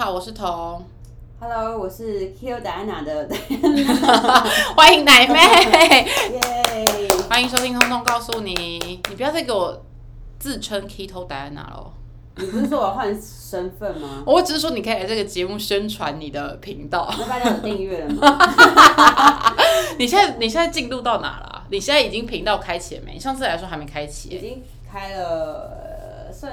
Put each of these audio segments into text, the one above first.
好，我是彤，Hello，我是 Q 达安娜的，欢迎奶妹，耶！欢迎收听《通通告诉你》。你不要再给我自称 Keto Diana 了，你不是说我要换身份吗？我只是说你可以来这个节目宣传你的频道。那大家有订阅了吗？你现在你现在进度到哪了啊？你现在已经频道开启了没？上次来说还没开启耶，已经开了呃算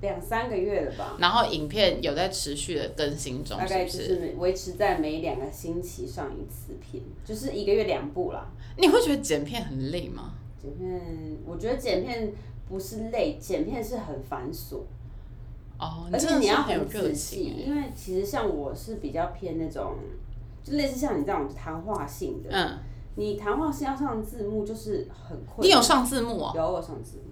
两三个月了吧，然后影片有在持续的更新中，大？概就是维持在每两个星期上一次片，就是一个月两部啦。你会觉得剪片很累吗？剪片，我觉得剪片不是累，剪片是很繁琐，哦，而且你要很仔细，因为其实像我是比较偏那种，就类似像你这种谈话性的，嗯，你谈话是要上字幕，就是很困难。你有上字幕啊？有我上字幕，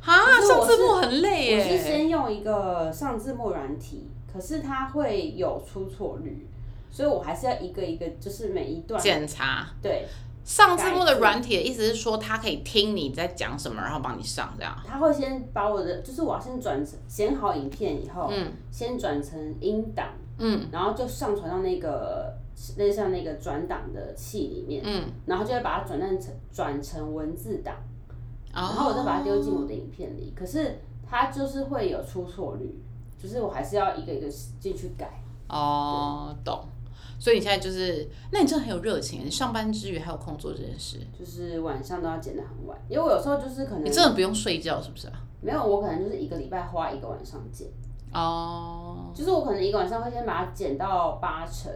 哈，可是我是上字幕很累我是。先用一个上字幕软体，可是它会有出错率，所以我还是要一个一个，就是每一段检查对，上字幕的软体的意思是说，它可以听你在讲什么，然后帮你上这样。它会先把我的，就是我要先转成剪好影片以后，嗯先转成音档，嗯然后就上传到那个类似像那个转档的器里面，嗯，然后就会把它转成转成文字档。然然后我再把它丢进我的影片里。可是它就是会有出错率，就是我还是要一个一个进去改。哦，懂。所以你现在就是，那你真的很有热情，你上班之余还有空做这件事，就是晚上都要剪得很晚，因为我有时候就是可能你真的不用睡觉是不是啊？没有，我可能就是一个礼拜花一个晚上剪，哦，就是我可能一个晚上会先把它剪到八成，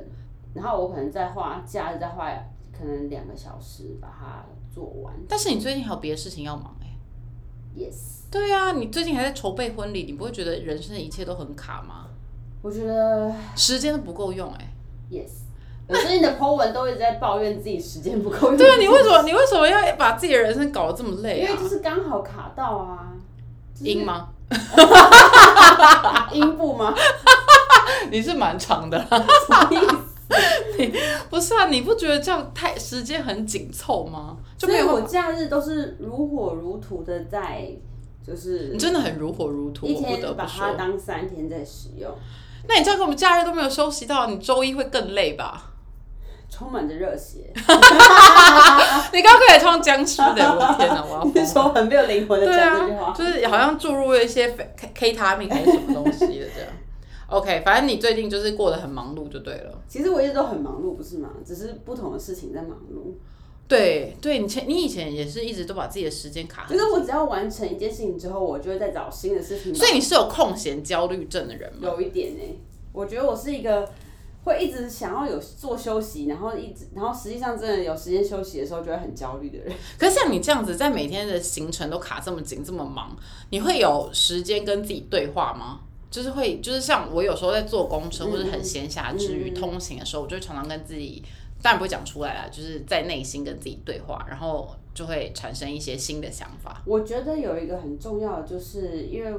然后我可能再花假日再花可能两个小时把它做完。但是你最近还有别的事情要忙哎、Yes，对啊，你最近还在筹备婚礼，你不会觉得人生的一切都很卡吗？我觉得时间都不够用哎、Yes，我最近的 po 文都一直在抱怨自己时间不够用。对啊，你为什么你为什么要把自己的人生搞得这么累啊因为？就是刚好卡到啊。就是音吗？音部吗？你是蛮长的啦。什么意思？不是啊，你不觉得这样太时间很紧凑吗？就所以我假日都是如火如荼的在，就是你真的很如火如荼，一我不得天把不说。它当三天在使用，那你这样跟我们假日都没有休息到，你周一会更累吧？充满着热血。你刚刚可以唱僵尸的，我的天哪，我要。说很没有灵魂的对讲这句话，，啊就是好像注入了一些 K K 他命还是什么东西的这样。OK，反正你最近就是过得很忙碌就对了。其实我一直都很忙碌，不是吗？只是不同的事情在忙碌。对对，你前你以前也是一直都把自己的时间卡很紧，就是我只要完成一件事情之后，我就会再找新的事情。所以你是有空闲焦虑症的人吗？有一点呢、我觉得我是一个会一直想要有做休息，然后一直，然后实际上真的有时间休息的时候，就会很焦虑的人。可是像你这样子，在每天的行程都卡这么紧、这么忙，你会有时间跟自己对话吗？就是会，就是像我有时候在坐公车或者很闲暇之余、嗯通行的时候，我就常常跟自己，当然不会讲出来啦，就是在内心跟自己对话，然后就会产生一些新的想法。我觉得有一个很重要的，就是因为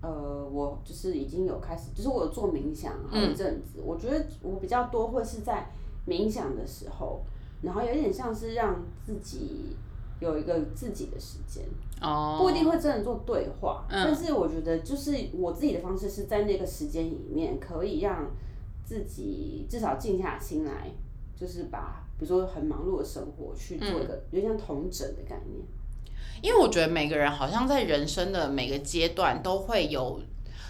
呃，我就是已经有开始，就是我有做冥想好一阵子，我觉得我比较多会是在冥想的时候，然后有点像是让自己有一个自己的时间。哦，不一定会真的做对话，但是我觉得就是我自己的方式是在那个时间里面，可以让自己至少静下心来，就是把比如说很忙碌的生活去做一个有点像同整的概念。因为我觉得每个人好像在人生的每个阶段都会有，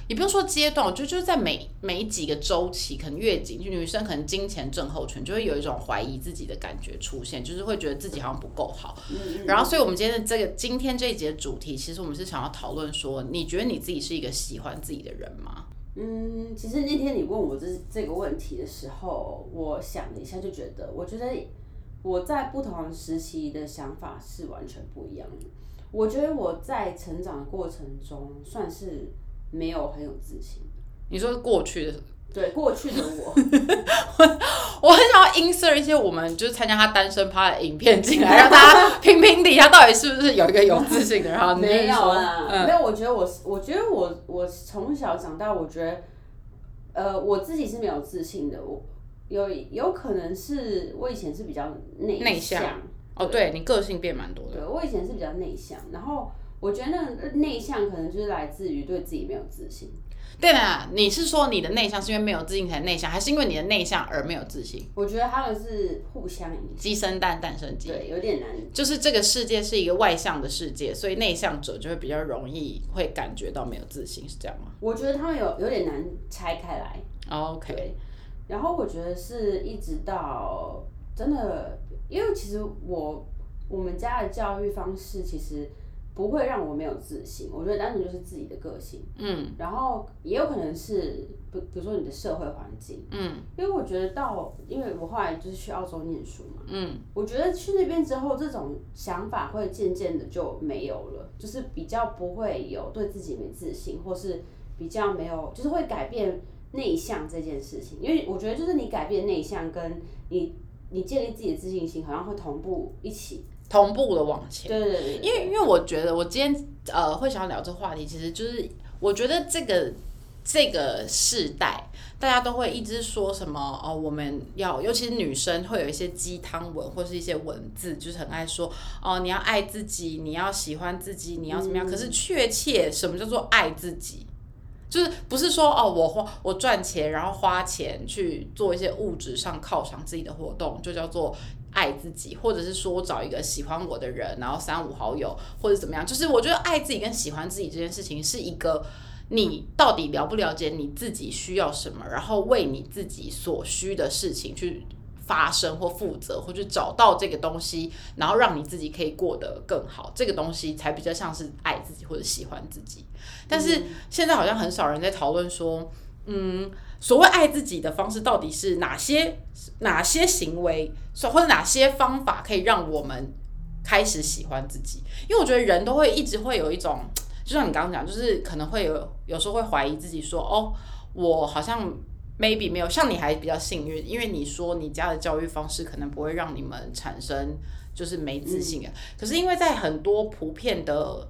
也不用说阶段，我觉得就是在每每几个周期，可能月经，就女生可能金钱症候群就会有一种怀疑自己的感觉出现，就是会觉得自己好像不够好。嗯然后，所以我们今天的这个今天这一节主题，其实我们是想要讨论说，你觉得你自己是一个喜欢自己的人吗？嗯，其实那天你问我这这个问题的时候，我想了一下，就觉得我觉得我在不同时期的想法是完全不一样的。我觉得我在成长的过程中算是没有很有自信。你说过去的，对过去的我，我很想要 insert 一些我们就是参加他单身趴的影片进来，让大家评评理，他到底是不是有一个有自信的人。然后没有说啦，嗯没有。我觉得我是，我觉得我我从小长大，我觉得，呃，我自己是没有自信的。我有有可能是我以前是比较内内向哦，对你个性变蛮多的。对我以前是比较内向，然后我觉得那个内向可能就是来自于对自己没有自信。对啦，你是说你的内向是因为没有自信才内向，还是因为你的内向而没有自信？我觉得他们是互相影响，鸡生蛋，蛋生鸡。对，有点难。就是这个世界是一个外向的世界，所以内向者就会比较容易会感觉到没有自信，是这样吗我觉得他们有有点难拆开来。？OK，然后我觉得是一直到真的，因为其实我我们家的教育方式其实不会让我没有自信，我觉得单纯就是自己的个性，嗯然后也有可能是比比如说你的社会环境，嗯因为我觉得到，因为我后来就是去澳洲念书嘛，嗯我觉得去那边之后，这种想法会渐渐的就没有了，就是比较不会有对自己没自信，或是比较没有，就是会改变内向这件事情。因为我觉得，就是你改变内向，跟你你建立自己的自信心，好像会同步一起。同步的往前。对对对对，因为因为我觉得我今天呃会想要聊这个话题，其实就是我觉得这个这个世代大家都会一直说什么哦，我们要尤其是女生会有一些鸡汤文或是一些文字，就是很爱说哦，你要爱自己，你要喜欢自己，你要怎么样？可是确切什么叫做爱自己？就是不是说哦，我花我赚钱，然后花钱去做一些物质上犒赏自己的活动，就叫做爱自己，或者是说我找一个喜欢我的人，然后三五好友或者怎么样。就是我觉得爱自己跟喜欢自己这件事情是一个你到底了不了解你自己需要什么，然后为你自己所需的事情去。发生或负责，或去找到这个东西，然后让你自己可以过得更好，这个东西才比较像是爱自己或者喜欢自己。但是现在好像很少人在讨论说，嗯，所谓爱自己的方式到底是哪些哪些行为，或者哪些方法可以让我们开始喜欢自己？因为我觉得人都会一直会有一种，就像你刚刚讲，就是可能会有有时候会怀疑自己说，哦，我好像 maybe 没有像你还比较幸运，因为你说你家的教育方式可能不会让你们产生就是没自信的，可是因为在很多普遍的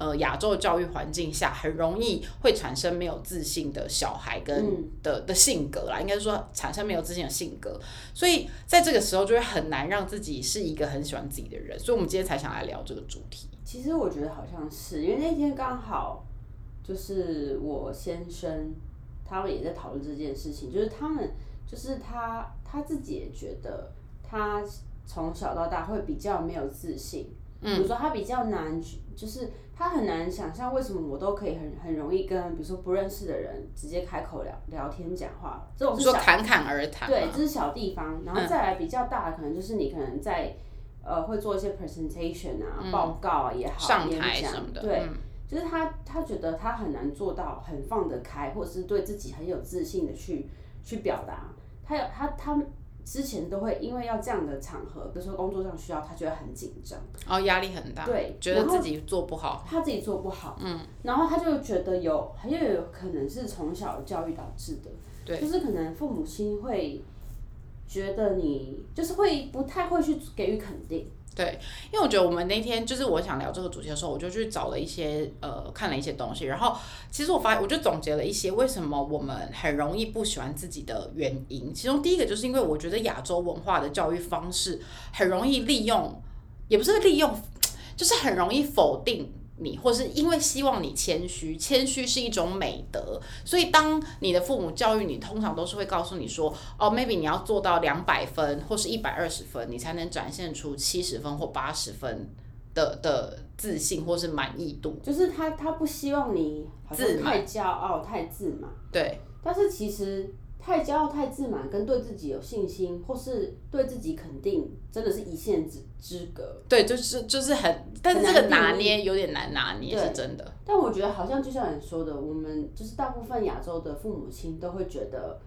呃亚洲的教育环境下，很容易会产生没有自信的小孩跟嗯。的、的性格啦，应该是说产生没有自信的性格，所以在这个时候就会很难让自己是一个很喜欢自己的人，所以我们今天才想来聊这个主题。其实我觉得好像是因为那天刚好就是我先生他们也在讨论这件事情，就是他们就是他他自己也觉得他从小到大会比较没有自信，比如说他比较难，就是他很难想象为什么我都可以很很容易跟比如说不认识的人直接开口聊聊天讲话，这种是说小侃侃而谈，对，这是小地方，然后再来比较大的，可能就是你可能在呃会做一些 presentation 啊、报告啊也好，上台什么的，对，嗯。就是他他觉得他很难做到很放得开，或者是对自己很有自信的去去表达。他有他他之前都会因为要这样的场合，比如说工作上需要，他觉得很紧张，然后压力很大，对觉得自己做不好，他自己做不好，嗯，然后他就觉得有很有可能是从小教育导致的，对。就是可能父母亲会觉得你就是会不太会去给予肯定，对，因为我觉得我们那天就是我想聊这个主题的时候，我就去找了一些呃看了一些东西，然后其实我发我就总结了一些为什么我们很容易不喜欢自己的原因。其中第一个就是因为我觉得亚洲文化的教育方式很容易利用，也不是利用，就是很容易否定。你，或是因为希望你谦虚，谦虚是一种美德，所以当你的父母教育你，通常都是会告诉你说，哦，maybe 你要做到两百分或是一百二十分，你才能展现出七十分或八十分的的自信或是满意度。就是他他不希望你自太骄傲、太自满。对，但是其实太骄傲、太自满，跟对自己有信心，或是对自己肯定，真的是一线之之隔。对，就是就是很，但是这个拿捏有点难拿捏，是真的。但我觉得好像就像你说的，我们就是大部分亚洲的父母亲都会觉得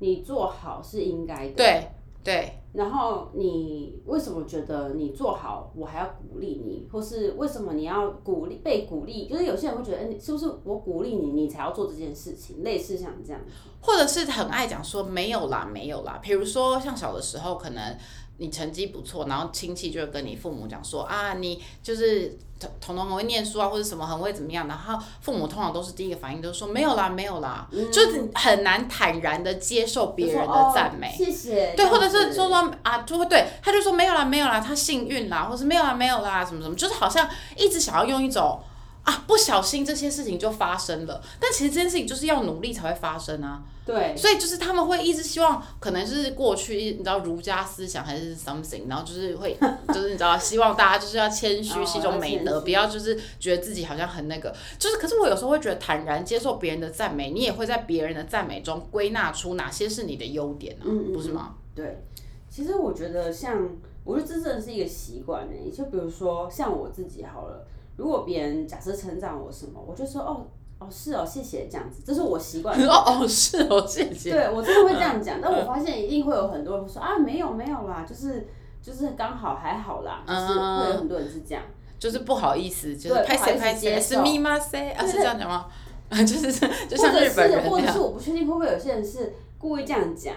你做好是应该的。对对然后你为什么觉得你做好，我还要鼓励你，或是为什么你要鼓励被鼓励？就是有些人会觉得，哎、是不是我鼓励你，你才要做这件事情？类似像这样。或者是很爱讲说没有啦，没有啦。比如说像小的时候，可能你成绩不错，然后亲戚就会跟你父母讲说啊，你就是彤彤彤很会念书啊，或者什么很会怎么样，然后父母通常都是第一个反应都是说没有啦，没有啦，就是很难坦然的接受别人的赞美。谢谢。对，或者是说说啊，就会对，他就说没有啦，没有啦，他幸运啦，或是没有啦，没有啦，什么什么，就是好像一直想要用一种啊，不小心这些事情就发生了。但其实这件事情就是要努力才会发生啊。对，所以就是他们会一直希望，可能就是过去你知道儒家思想还是 something，然后就是会 就是你知道希望大家就是要谦虚哦是一种美德，不要就是觉得自己好像很那个。就是可是我有时候会觉得坦然接受别人的赞美，你也会在别人的赞美中归纳出哪些是你的优点啊，嗯嗯不是吗？对，其实我觉得像，我觉得这真的是一个习惯呢。就比如说像我自己好了，如果别人假设称赞我什么，我就说哦哦是哦谢谢这样子，这是我习惯你。说哦是哦，谢谢。对我真的会这样讲，但我发现一定会有很多人说啊没有没有啦，就是就是刚好还好啦，就是会有很多人是这样。就是不好意思，就是拍谁拍谁，是密码谁啊？对是这样讲吗？就是就像日本是人或者是我不确定会不会有些人是故意这样讲，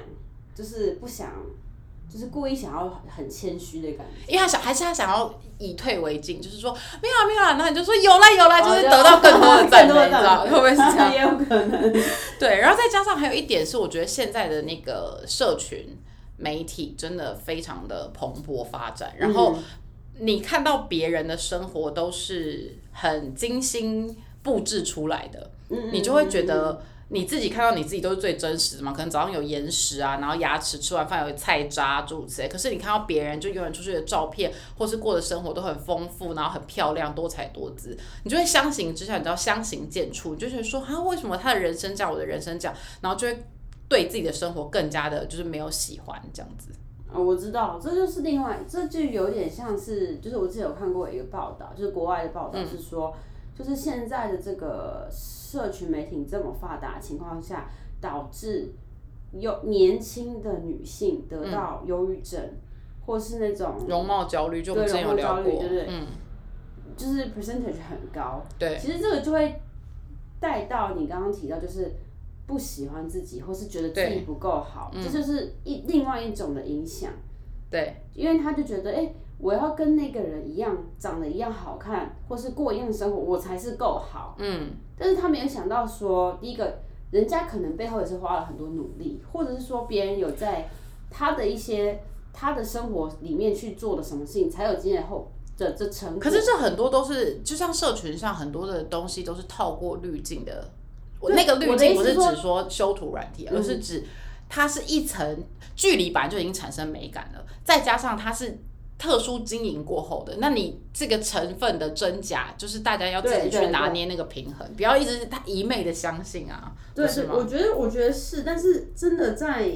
就是不想，就是故意想要很谦虚的感觉。因为他想还是他想要以退为进，就是说没有啊没有啊，然后你就说有啦有啦，哦就是得到 更多的赞美，更多的你知道会不会是这样？也有可能。对，然后再加上还有一点是，我觉得现在的那个社群媒体真的非常的蓬勃发展，然后嗯你看到别人的生活都是很精心布置出来的，嗯你就会觉得。你自己看到你自己都是最真实的嘛？可能早上有眼屎啊，然后牙齿吃完饭有菜渣诸如此类。可是你看到别人就永远出去的照片，或是过的生活都很丰富，然后很漂亮、多彩多姿，你就会相形之下，你知道相形见绌，你就觉得说啊，为什么他的人生这样，我的人生这样，然后就会对自己的生活更加的就是没有喜欢这样子。哦，我知道，这就是另外，这就有点像是，就是我之前有看过一个报道，就是国外的报道是说，就是现在的这个社群媒体这么发达的情况下，导致有年轻的女性得到忧郁症，或是那种容貌焦虑，就我们对之前有聊容貌焦虑过，对对嗯，就是 percentage 很高。对，其实这个就会带到你刚刚提到，就是不喜欢自己，或是觉得自己不够好，这就是一另外一种的影响。对，因为他就觉得，哎、我要跟那个人一样，长得一样好看，或是过一样的生活，我才是够好。嗯，但是他没有想到说，第一个，人家可能背后也是花了很多努力，或者是说别人有在他的一些他的生活里面去做了什么事情，才有今天后的这成果。可是这很多都是，就像社群上很多的东西都是套过滤镜的。我那个滤镜不是意思是说指说修图软体，而是指它是一层距离本来就已经产生美感了，再加上它是特殊经营过后的，那你这个成分的真假，就是大家要自己去拿捏那个平衡，不要一直他一昧的相信啊，对是？我觉得我觉得是，但是真的在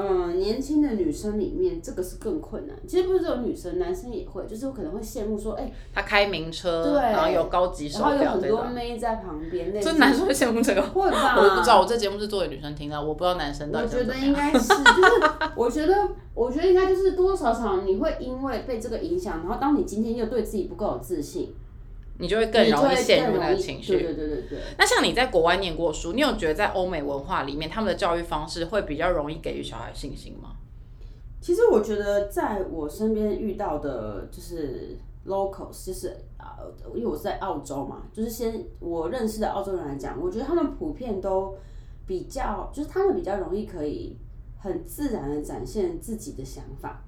嗯、呃年轻的女生里面，这个是更困难。其实不是只有女生，男生也会，就是我可能会羡慕说，哎、他开名车，对然后有高级手然后有很多。妹在旁边，类似这男生会羡慕这个？会吧？我不知道，我这节目是做给女生听的，我不知道男生到我底觉得应。该是，就是我觉得，我觉得应该就是多多少少你会因为被这个影响，然后当你今天又对自己不够有自信，你就会更容易陷入那个情绪。对对对对对。那像你在国外念过书，你有觉得在欧美文化里面，他们的教育方式会比较容易给予小孩信心吗？其实我觉得在我身边遇到的，就是 locals，就是啊，因为我是在澳洲嘛，就是先我认识的澳洲人来讲，我觉得他们普遍都比较，就是他们比较容易可以很自然的展现自己的想法。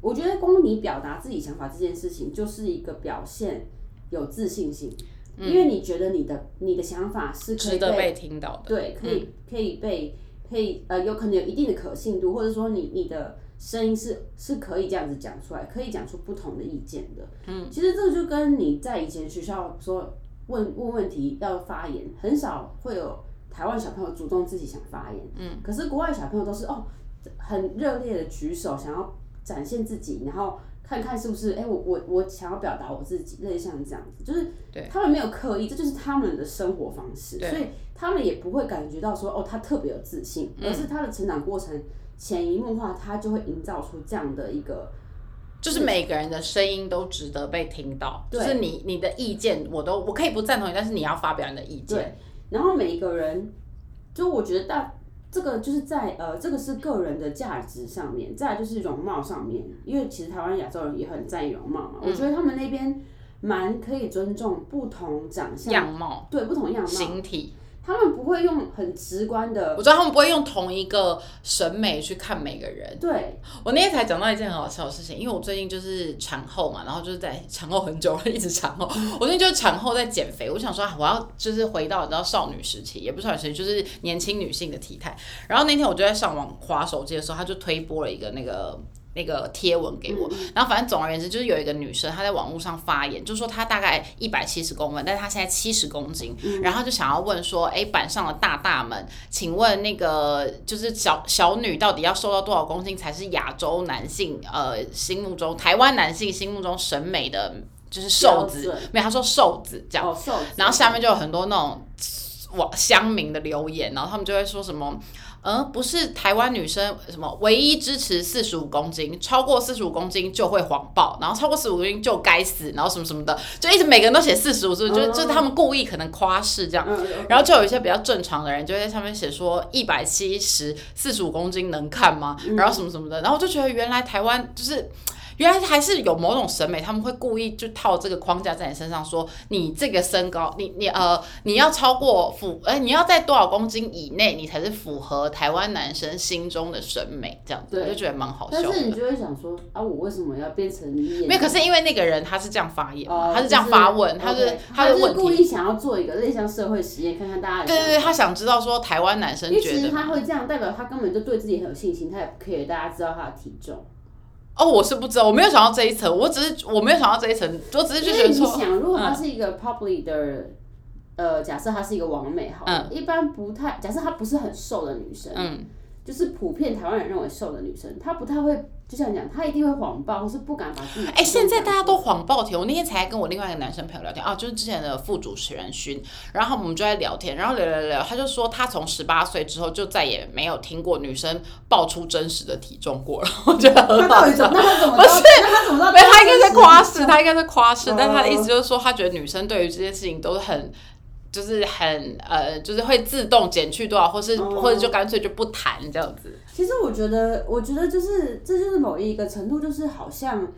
我觉得光你表达自己想法这件事情，就是一个表现有自信心，因为你觉得你的你的想法是可以被值得被听到的。对，可以、可以被可以呃，有可能有一定的可信度，或者说你你的声音是是可以这样子讲出来，可以讲出不同的意见的。嗯，其实这个就跟你在以前学校说问问问题要发言，很少会有台湾小朋友主动自己想发言。嗯，可是国外小朋友都是哦，很热烈的举手，想要展现自己，然后。看看是不是？哎、我我我想要表达我自己，类似像这样子，就是他们没有刻意，这就是他们的生活方式，所以他们也不会感觉到说哦，他特别有自信，而是他的成长过程潜移默化，他就会营造出这样的一个，就是每个人的声音都值得被听到，就是你你的意见我都我可以不赞同你，但是你要发表你的意见。对，然后每一个人，就我觉得大这个就是在呃，这个是个人的价值上面，再来就是容貌上面，因为其实台湾亚洲人也很在意容貌嘛，我觉得他们那边蛮可以尊重不同长相样貌、对不同样貌，形体，他们不会用很直观的我，知道他们不会用同一个审美去看每个人。对，我那天才讲到一件很好笑的事情，因为我最近就是产后嘛，然后就是在产后很久了，一直产后。我最近就是产后在减肥，我想说啊，我要就是回到你知道少女时期，也不是少女时期，就是年轻女性的体态。然后那天我就在上网划手机的时候，他就推播了一个那个。那个贴文给我，然后反正总而言之，就是有一个女生她在网络上发言，就说她大概一百七十公分，但是她现在七十公斤，然后就想要问说，哎，板上的大大们，请问那个就是小小女到底要瘦到多少公斤才是亚洲男性呃心目中台湾男性心目中审美的，就是瘦子？没有，她说瘦子这样，哦，瘦子，然后下面就有很多那种网乡民的留言，然后他们就会说什么。嗯，不是台湾女生什么唯一支持四十五公斤，超过四十五公斤就会谎报，然后超过四十五公斤就该死，然后什么什么的，就一直每个人都写四十五，是不是？就是就是他们故意可能夸饰这样，然后就有一些比较正常的人就会在上面写说一百七十四十五公斤能看吗？然后什么什么的，然后就觉得原来台湾就是。原来还是有某种审美，他们会故意就套这个框架在你身上，说你这个身高，你你呃，你要超过符，哎、你要在多少公斤以内，你才是符合台湾男生心中的审美，这样子，我就觉得蛮好笑的。但是你就会想说啊，我为什么要变成没有，可是因为那个人他是这样发言他是这样发问，他是他的问就是故，意想要做一个类似像社会实验，看看大家的对对对，他想知道说台湾男生觉得他会这样，代表他根本就对自己很有信心，他也不 care 大家知道他的体重。哦，我是不知道，我没有想到这一层，我只是我没有想到这一层，我只是就觉得说，你想，如果他嗯。是一个 public 的，呃，假设她是一个完美好了，一般不太，假设她不是很瘦的女生，嗯，就是普遍台湾人认为瘦的女生，她不太会，就像你讲，她一定会谎报，或是不敢把自己。哎、现在大家都谎报甜。我那天才跟我另外一个男生朋友聊天啊，就是之前的副主持人勋，然后我们就在聊天，然后聊聊聊，他就说他从十八岁之后就再也没有听过女生爆出真实的体重过了，我觉得很？那他怎么知道？那他怎么知道？没有，他应该在夸饰，他应该在夸饰，哦但他的意思就是说，他觉得女生对于这件事情都是很。就是很呃，就是会自动减去多少，或是、哦或者就干脆就不谈这样子，其实我觉得，我觉得就是这就是某一个程度，就是好像。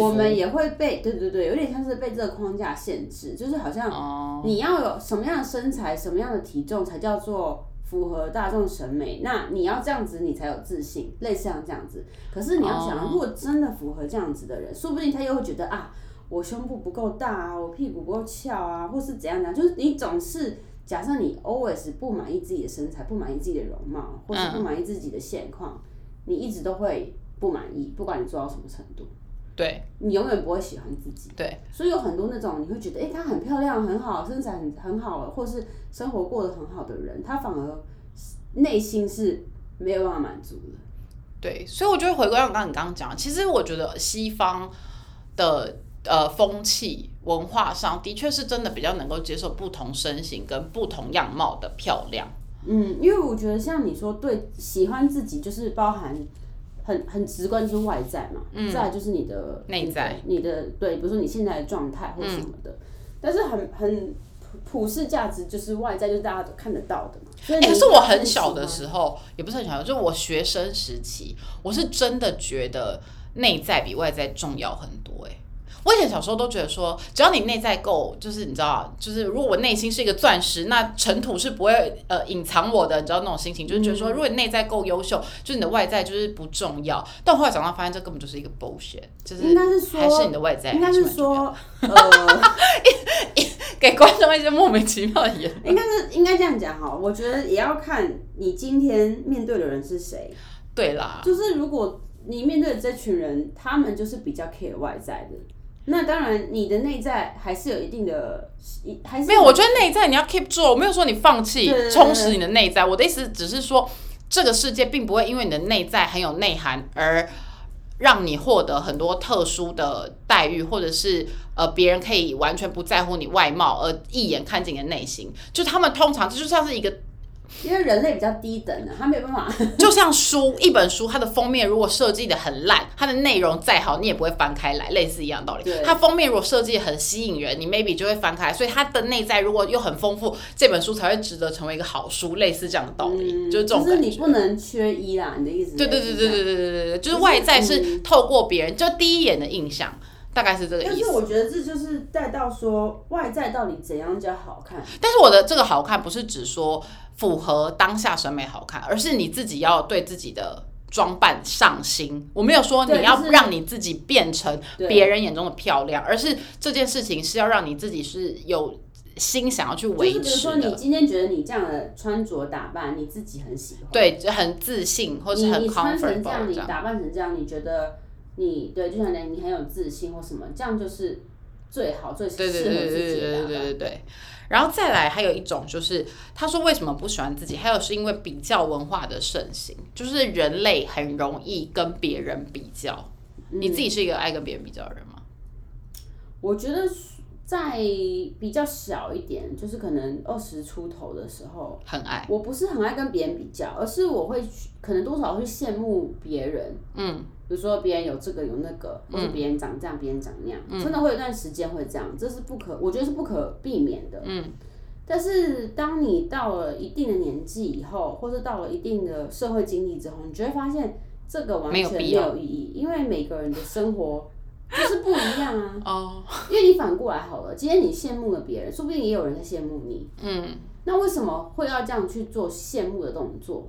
我们也会被，对对对，有点像是被这个框架限制，就是好像哦，你要有什么样的身材、什么样的体重才叫做符合大众审美？那你要这样子，你才有自信，类似像这样子。可是你要想，哦如果真的符合这样子的人，说不定他又会觉得啊，我胸部不够大啊，我屁股不够翘啊，或是怎样怎样，就是你总是。假设你 always 不满意自己的身材，不满意自己的容貌，或是不满意自己的现况，你一直都会不满意，不管你做到什么程度，对你永远不会喜欢自己。对，所以有很多那种你会觉得，哎、她很漂亮、很好，身材很很好，或是生活过得很好的人，她反而内心是没有办法满足的。对，所以我觉得回归到刚刚你刚刚讲，其实我觉得西方的呃风气文化上的确是真的比较能够接受不同身形跟不同样貌的漂亮。嗯，因为我觉得像你说，对，喜欢自己就是包含很很直观，就是外在嘛，再来就是你的嗯内在你的，对，比如说你现在的状态或什么的，但是很很普普世价值就是外在，就是大家都看得到的嘛。可是我很小的时候，也不是很小，就是我学生时期，我是真的觉得内在比外在重要很多、哎。我以前小时候都觉得说，只要你内在够，就是你知道，就是如果我内心是一个钻石，那尘土是不会呃隐藏我的，你知道那种心情，就是觉得说，嗯如果你内在够优秀，就是你的外在就是不重要。但我后来长大发现，这根本就是一个 bullshit，就是应该是说还是你的外在，应该是说，呃。给观众一些莫名其妙的言论。应该是应该这样讲哈，我觉得也要看你今天面对的人是谁。对啦，就是如果你面对的这群人，他们就是比较 care 外在的，那当然你的内在还是有一定的，一还是没有，我觉得内在你要 keep 住，我没有说你放弃充实你的内在。我的意思只是说，这个世界并不会因为你的内在很有内涵而让你获得很多特殊的待遇，或者是呃别人可以完全不在乎你外貌而一眼看见你的内心。就他们通常这就像是一个因为人类比较低等的，他没有办法。就像书一本书，它的封面如果设计的很烂，它的内容再好，你也不会翻开来，类似一样道理。它封面如果设计很吸引人，你 maybe 就会翻开，所以它的内在如果又很丰富，这本书才会值得成为一个好书，类似这样的道理，嗯，就是这种就是。你不能缺一啦，你的意思？对对对对对对对对对，就是就是外在是嗯透过别人就第一眼的印象。大概是这个意思。但是我觉得这就是带到说外在到底怎样叫好看。但是我的这个好看不是指说符合当下审美好看，而是你自己要对自己的装扮上心。我没有说你要让你自己变成别人眼中的漂亮，而是这件事情是要让你自己是有心想要去维就是比如说你。今天觉得你这样的穿着打扮你自己很喜欢，对，就很自信或是很你你穿成这样，你。打扮成这样，你觉得你对，就像你你很有自信或什么，这样就是最好最适合对对自对对对己的打扮。对对对对。然后再来还有一种就是，他说为什么不喜欢自己？还有是因为比较文化的盛行，就是人类很容易跟别人比较。你自己是一个爱跟别人比较的人吗？我觉得在比较小一点，就是可能二十出头的时候，很爱，我不是很爱跟别人比较，而是我会去可能多少会羡慕别人。嗯，比如说别人有这个有那个，或者别人长这样，别人长那样，真的会有一段时间会这样，这是不可，我觉得是不可避免的。嗯。但是当你到了一定的年纪以后，或者到了一定的社会经历之后，你就会发现这个完全没有意义，因为每个人的生活就是不一样啊。哦，因为你反过来好了，今天你羡慕了别人，说不定也有人在羡慕你。嗯，那为什么会要这样去做羡慕的动作？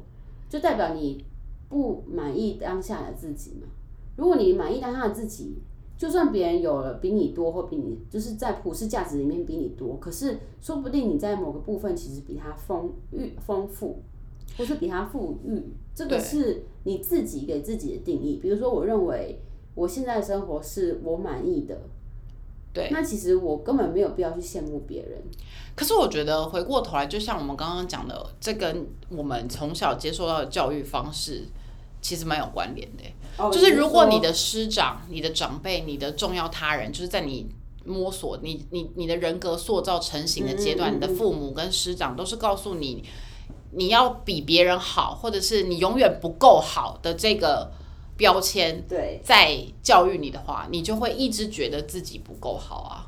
就代表你不满意当下的自己嘛？如果你满意当下的自己，就算别人有了比你多，或比你就是在普世价值里面比你多，可是说不定你在某个部分其实比他丰裕丰富，或是比他富裕，这个是你自己给自己的定义。比如说，我认为我现在的生活是我满意的，对。那其实我根本没有必要去羡慕别人。可是我觉得回过头来，就像我们刚刚讲的，这跟我们从小接受到的教育方式其实蛮有关联的欸。哦就是如果你的师长、你的长辈、你的重要他人，就是在你摸索、你你你的人格塑造成型的阶段，嗯嗯你的父母跟师长都是告诉你，你要比别人好，或者是你永远不够好的这个标签，对，在教育你的话，你就会一直觉得自己不够好啊。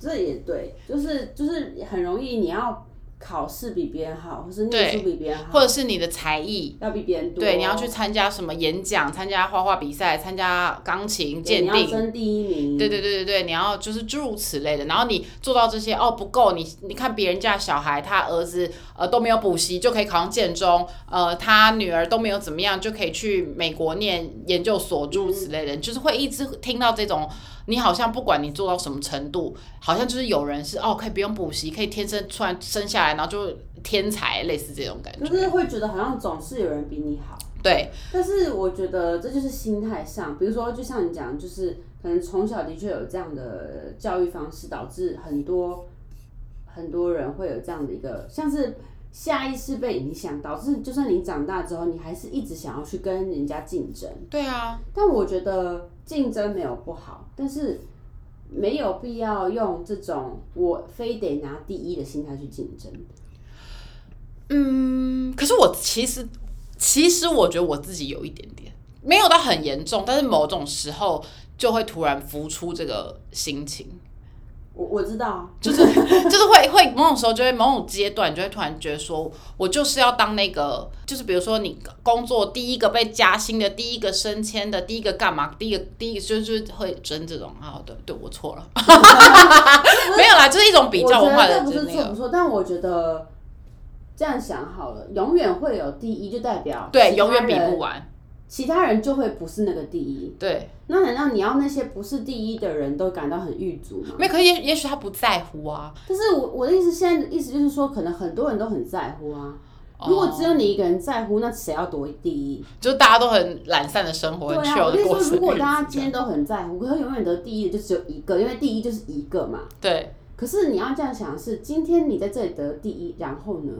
这也对，就是就是很容易你要考试比别人好，或是念书比别人好，或者是你的才艺，要比别人多。对，你要去参加什么演讲、参加画画比赛、参加钢琴对鉴定，你要争第一名。对对对对对，你要就是诸如此类的，然后你做到这些哦不够，你你看别人家小孩，他儿子呃都没有补习就可以考上建中，呃他女儿都没有怎么样就可以去美国念研究所，诸如此类的，你就是会一直听到这种，你好像不管你做到什么程度，好像就是有人是哦可以不用补习，可以天生突然生下来，然后就天才，类似这种感觉。就是会觉得好像总是有人比你好。对，但是我觉得这就是心态上，比如说，就像你讲，就是可能从小的确有这样的教育方式，导致很多很多人会有这样的一个，像是下意识被影响，导致就算你长大之后，你还是一直想要去跟人家竞争。对啊，但我觉得竞争没有不好，但是没有必要用这种我非得拿第一的心态去竞争。嗯，可是我其实，其实我觉得我自己有一点点，没有到很严重，但是某种时候就会突然浮出这个心情，我我知道，就是就是会会某种时候就会某种阶段，你就会突然觉得说，我就是要当那个，就是比如说你工作第一个被加薪的，第一个升迁的，第一个干嘛，第一个第一个就就是会争这种啊，对对，我错了，没有啦，就是一种比较文化的不就是那个，错不错，但我觉得这样想好了，永远会有第一，就代表对，永远比不完，其他人就会不是那个第一。对。那难道你要那些不是第一的人都感到很郁卒吗？没，可是也也许他不在乎啊。但是我我的意思，现在的意思就是说，可能很多人都很在乎啊。哦如果只有你一个人在乎，那谁要夺第一？就是大家都很懒散的生活，很对啊，我的意思说，如果大家今天都很在乎，可是永远得第一的就只有一个，因为第一就是一个嘛。对可是你要这样想的是，今天你在这里得第一，然后呢？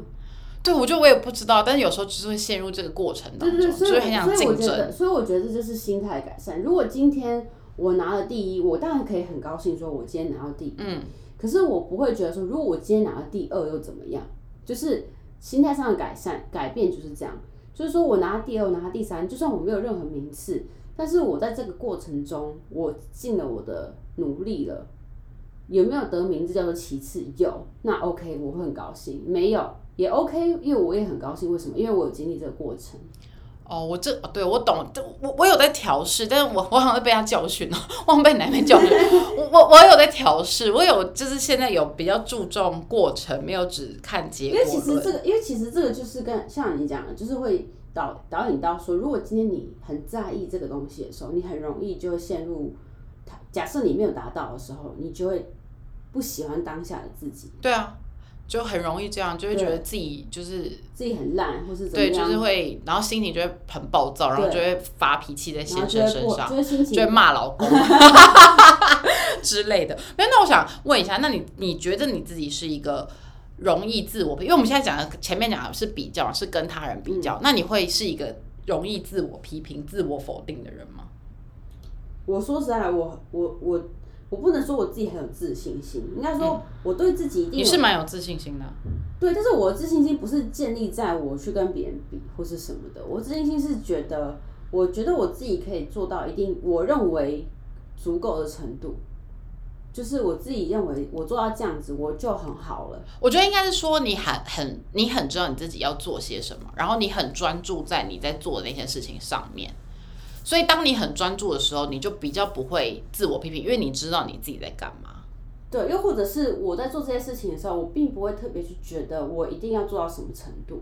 对，我觉得我也不知道，但是有时候就是会陷入这个过程当中，对对对，所以就是很想所以我竞争。觉得，所以我觉得这就是心态改善。如果今天我拿了第一，我当然可以很高兴，说我今天拿到第一。嗯，可是我不会觉得说，如果我今天拿了第二又怎么样？就是心态上的改善改变就是这样。就是说我拿第二，我拿第三，就算我没有任何名次，但是我在这个过程中，我尽了我的努力了。有没有得名字叫做其次？有，那 OK，我会很高兴。没有也 OK，因为我也很高兴。为什么？因为我有经历这个过程。哦，我这对我懂，我我有在调试，但是我我好像被他教训了，我好像被奶奶教训。我我我有在调试，我有就是现在有比较注重过程，没有只看结果。因为其实这个，因为其实这个就是跟像你讲的，就是会导导引到说，如果今天你很在意这个东西的时候，你很容易就会陷入，假设你没有达到的时候，你就会不喜欢当下的自己。对啊。就很容易这样，就会觉得自己就是自己很烂，或是对，就是会，然后心情就会很暴躁，然后就会发脾气在先生身上，就会骂老公 之类的。那那我想问一下，那你你觉得你自己是一个容易自我，因为我们现在讲的前面讲的是比较，是跟他人比较，那你会是一个容易自我批评、自我否定的人吗？我说实在，我我我。我不能说我自己很有自信心，应该说我对自己一定你是蛮有自信心的。对，但是我的自信心不是建立在我去跟别人比或是什么的，我自信心是觉得，我觉得我自己可以做到一定我认为足够的程度，就是我自己认为我做到这样子我就很好了。我觉得应该是说你很很你很知道你自己要做些什么，然后你很专注在你在做的那些事情上面。所以，当你很专注的时候，你就比较不会自我批评，因为你知道你自己在干嘛。对，又或者是我在做这些事情的时候，我并不会特别去觉得我一定要做到什么程度。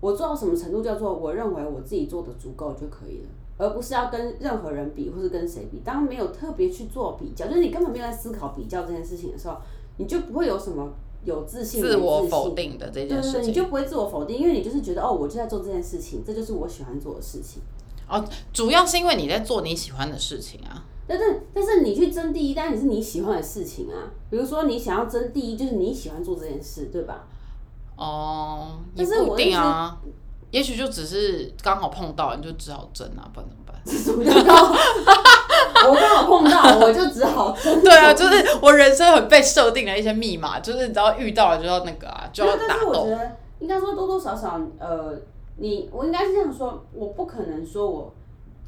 我做到什么程度叫做我认为我自己做的足够就可以了，而不是要跟任何人比，或是跟谁比。当没有特别去做比较，就是你根本没有在思考比较这件事情的时候，你就不会有什么有自信、自我否定的这件事情。对你就不会自我否定，因为你就是觉得哦，我就在做这件事情，这就是我喜欢做的事情。哦，主要是因为你在做你喜欢的事情啊。但是，但是你去争第一，但也是你喜欢的事情啊。比如说，你想要争第一，就是你喜欢做这件事，对吧？哦，也不一定啊。也许就只是刚好碰到，你就只好争啊，不然怎么办？我刚好碰到，我就只好争。对啊，就是我人生很被设定了一些密码，就是只要遇到了就要那个啊，就要打斗。应该说多多少少，呃。你我应该是这样说，我不可能说我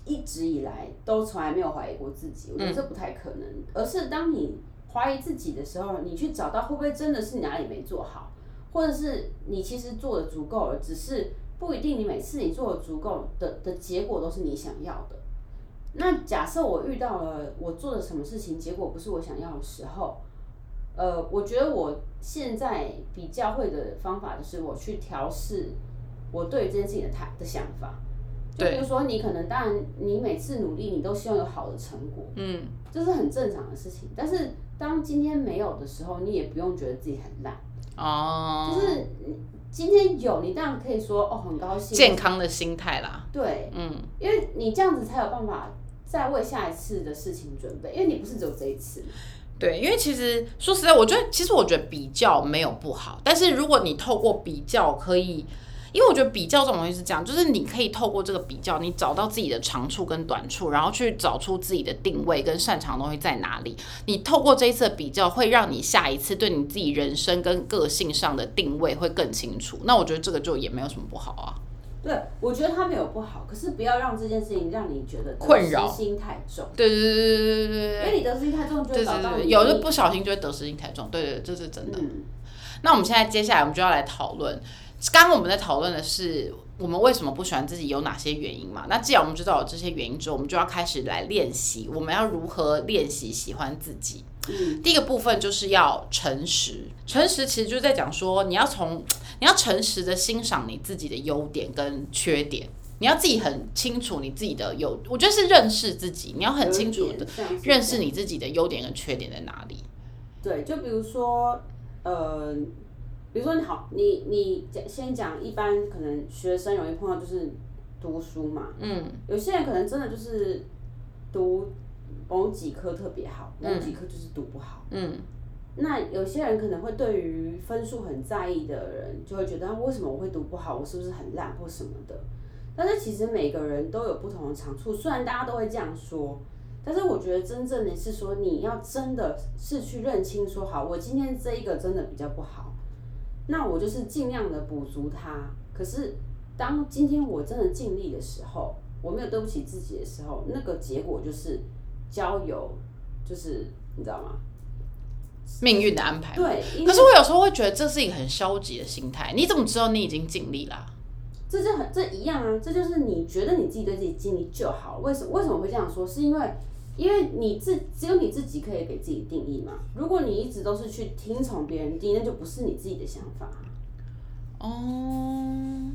一直以来都从来没有怀疑过自己，我觉得这不太可能。而是当你怀疑自己的时候，你去找到会不会真的是哪里没做好，或者是你其实做的足够了，只是不一定你每次你做的足够的的结果都是你想要的。那假设我遇到了我做的什么事情结果不是我想要的时候，呃，我觉得我现在比较会的方法就是我去调试。我对于这件事情的态的想法，就比如说你可能当然你每次努力你都希望有好的成果，嗯，这是很正常的事情。但是当今天没有的时候，你也不用觉得自己很烂哦，就是今天有你当然可以说哦很高兴，健康的心态啦，对，嗯，因为你这样子才有办法再为下一次的事情准备，因为你不是只有这一次。对，因为其实说实在，我觉得其实我觉得比较没有不好，但是如果你透过比较可以。因为我觉得比较这种东西是这样，就是你可以透过这个比较，你找到自己的长处跟短处，然后去找出自己的定位跟擅长的东西在哪里。你透过这一次的比较，会让你下一次对你自己人生跟个性上的定位会更清楚。那我觉得这个就也没有什么不好啊。对，我觉得他没有不好，可是不要让这件事情让你觉得困扰心太重。对对对对对对对因为你得失心太重，就会找到有的不小心就会得失心太重。对对，这是真的。那我们现在接下来我们就要来讨论。刚刚我们在讨论的是我们为什么不喜欢自己有哪些原因嘛？那既然我们知道有这些原因之后，我们就要开始来练习，我们要如何练习喜欢自己？嗯，第一个部分就是要诚实。诚实其实就是在讲说，你要从你要诚实的欣赏你自己的优点跟缺点，你要自己很清楚你自己的优，我觉得是认识自己，你要很清楚的认识你自己的优点跟缺点在哪里。对，就比如说，呃。比如说你好，你你讲先讲一般可能学生容易碰到就是读书嘛，嗯，有些人可能真的就是读某几科特别好，某几科就是读不好，嗯，那有些人可能会对于分数很在意的人，就会觉得为什么我会读不好，我是不是很烂或什么的？但是其实每个人都有不同的长处，虽然大家都会这样说，但是我觉得真正的是说你要真的是去认清说好，我今天这一个真的比较不好。那我就是尽量的补足它。可是，当今天我真的尽力的时候，我没有对不起自己的时候，那个结果就是交友，就是你知道吗？命运的安排。对。可是我有时候会觉得这是一个很消极的心态。你怎么知道你已经尽力了？这就很这一样啊，这就是你觉得你自己对自己尽力就好。为什么为什么会这样说？是因为因为你自只有你自己可以给自己定义嘛。如果你一直都是去听从别人定义，那就不是你自己的想法。哦，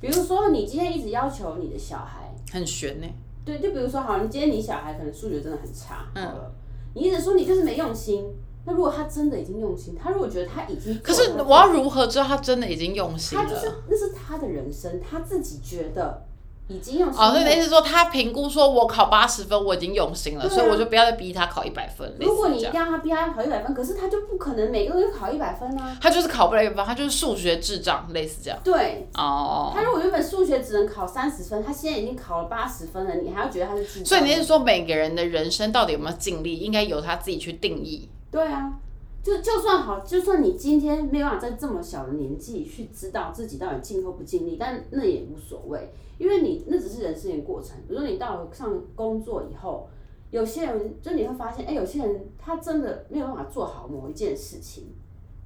比如说，你今天一直要求你的小孩，很悬呢。对，就比如说，好，你今天你小孩可能数学真的很差，嗯好了，你一直说你就是没用心。那如果他真的已经用心，他如果觉得他已经可是我要如何知道他真的已经用心他就是了？那是他的人生，他自己觉得已经用心哦，所以你的意思说他评估说我考八十分我已经用心了，啊所以我就不要再逼他考一百分。如果你一定要他逼他考一百分，可是他就不可能每个都考一百分啊。他就是考不了一百分，他就是数学智障，类似这样。对，哦，他如果原本数学只能考三十分，他现在已经考了八十分了，你还要觉得他是智障？所以你是说每个人的人生到底有没有尽力，应该由他自己去定义。对啊，就就算好，就算你今天没办法在这么小的年纪去知道自己到底尽或不尽力，但那也无所谓，因为你那只是人生的过程。比如说你到了上工作以后，有些人就你会发现，哎、有些人他真的没有办法做好某一件事情，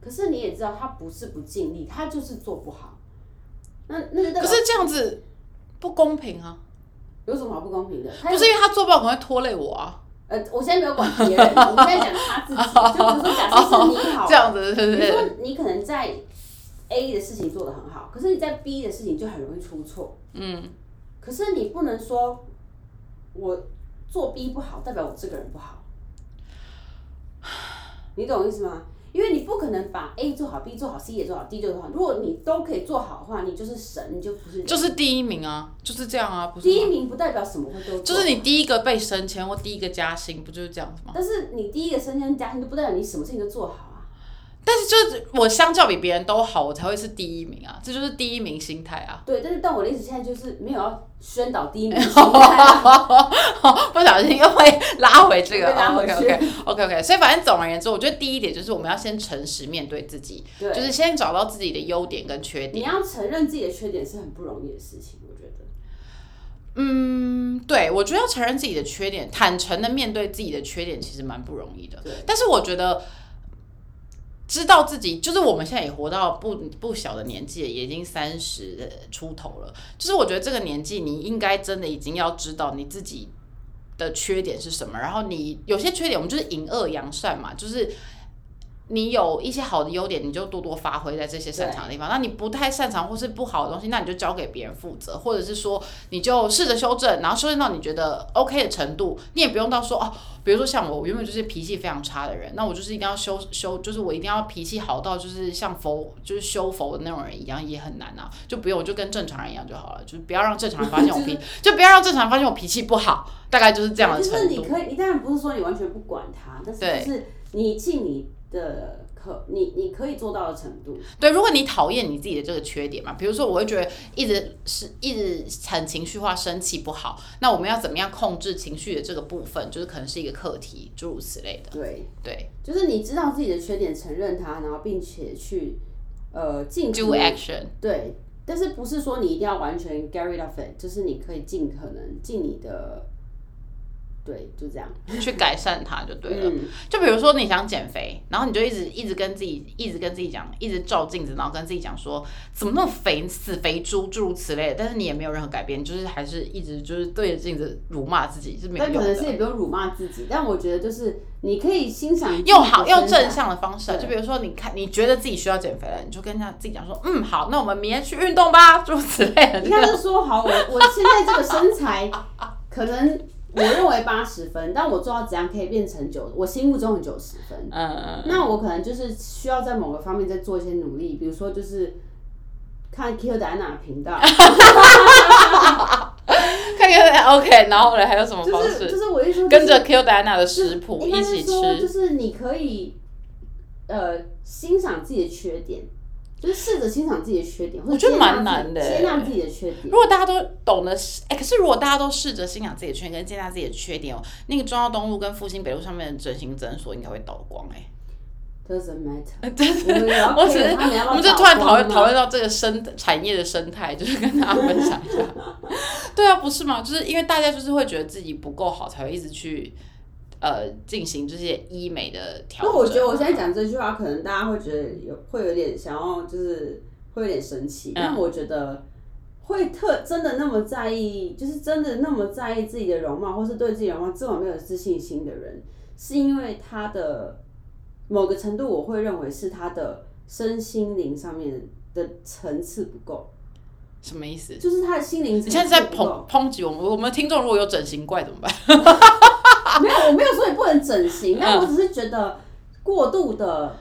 可是你也知道他不是不尽力，他就是做不好。那那可是这样子不公平啊！有什么好不公平的？不是因为他做不好可能会拖累我啊。呃，我现在没有管别人，我们现在讲他自己。就比如说，假设是你好了，这样子是不比如说？你可能在 A 的事情做得很好，可是你在 B 的事情就很容易出错。嗯，可是你不能说我做 B 不好，代表我这个人不好。你懂我意思吗？因为你不可能把 A 做好，B 做好，C 也做好，D 做好。如果你都可以做好的话，你就是神，你就不是人。就是第一名啊，就是这样啊，不是第一？名不代表什么会都做就是你第一个被升迁或第一个加薪，不就是这样子吗？但是你第一个升迁加薪，就不代表你什么事情都做好啊。但是就是我相较比别人都好，我才会是第一名啊，这就是第一名心态啊。对，但是但我的意思现在就是没有要宣导第一名心态啊。不小心又会拉回这个。拉回 OK OK OK OK，所以反正总而言之，我觉得第一点就是我们要先诚实面对自己，对，就是先找到自己的优点跟缺点。你要承认自己的缺点是很不容易的事情，我觉得。嗯，对，我觉得要承认自己的缺点，坦诚的面对自己的缺点，其实蛮不容易的。对但是我觉得。知道自己就是我们现在也活到不不小的年纪，也已经三十出头了。就是我觉得这个年纪，你应该真的已经要知道你自己的缺点是什么。然后你有些缺点，我们就是隐恶扬善嘛，就是你有一些好的优点，你就多多发挥在这些擅长的地方。那你不太擅长或是不好的东西，那你就交给别人负责，或者是说你就试着修正，然后修正到你觉得 OK 的程度，你也不用到说哦，比如说像我，我原本就是脾气非常差的人，那我就是一定要修修，就是我一定要脾气好到就是像佛，就是修佛的那种人一样，也很难啊，就不用我就跟正常人一样就好了，就是不要让正常人发现我脾，就不要让正常人发现我脾气不好，大概就是这样的就是程度。你可以，你当然不是说你完全不管他，但是就是你尽你的可，你你可以做到的程度。对，如果你讨厌你自己的这个缺点嘛，比如说我会觉得一直是一直很情绪化、生气不好，那我们要怎么样控制情绪的这个部分，就是可能是一个课题，诸如此类的。对，对就是你知道自己的缺点，承认它，然后并且去呃尽可，do action。对，但是不是说你一定要完全 get rid of it，就是你可以尽可能尽你的，对，就这样。去改善它就对了。嗯，就比如说你想减肥，然后你就一直一直跟自己一直跟自己讲，一直照镜子，然后跟自己讲说怎么那么肥，死肥猪，诸如此类的。但是你也没有任何改变，就是还是一直就是对着镜子辱骂自己，是没有用但可能是也的。不用辱骂自己，但我觉得就是你可以欣赏用好用正向的方式啊，就比如说你看你觉得自己需要减肥了，你就跟他自己讲说，嗯好，那我们明天去运动吧，诸如此类的。应该是说好，我 我现在这个身材，可能我认为八十分，但我做到怎样可以变成九，我心目中的九十分。嗯嗯，那我可能就是需要在某个方面再做一些努力，比如说就是看 Q 的安娜的频道，看看 OK，然后呢还有什么方就是就？是我一说跟着 Q 戴安娜的食谱一起是说，就。是你可以呃欣赏自己的缺点，就是试着欣赏自己的缺点，我觉得蛮难的接纳自己的缺点如。果大家都懂得，哎、可是如果大家都试着欣赏自己的缺点跟接纳自己的缺点哦，那个中央东路跟复兴北路上面的整形诊所应该会倒光哎、Doesn't matter，真我只是我们就突然讨论讨论到这个生产业的生态，就是跟大家分享一下。对啊，不是吗？就是因为大家就是会觉得自己不够好，才会一直去呃进行这些医美的调整。那我觉得我现在讲这句话，可能大家会觉得有会有点想要，就是会有点生气。嗯但我觉得，会特真的那么在意，就是真的那么在意自己的容貌，或是对自己容貌这么没有自信心的人，是因为他的某个程度，我会认为是他的身心灵上面的层次不够。什么意思？就是他的心灵。你现在在抨抨击我们？我们听众如果有整形怪怎么办？没有，我没有说你不能整形，但我只是觉得过度的。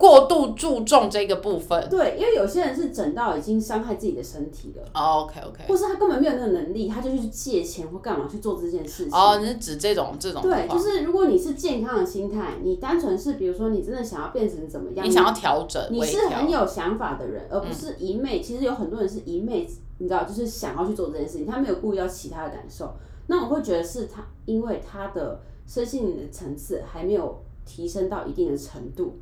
过度注重这个部分，对，因为有些人是整到已经伤害自己的身体了。哦，OK OK，或是他根本没有那个能力，他就去借钱或干嘛去做这件事情。哦，你是指这种这种？对，就是如果你是健康的心态，你单纯是比如说你真的想要变成怎么样，你想要调整，你是很有想法的人，而不是一昧。其实有很多人是一昧，你知道，就是想要去做这件事情，他没有顾虑到其他的感受。那我会觉得是他，因为他的身心灵的层次还没有提升到一定的程度。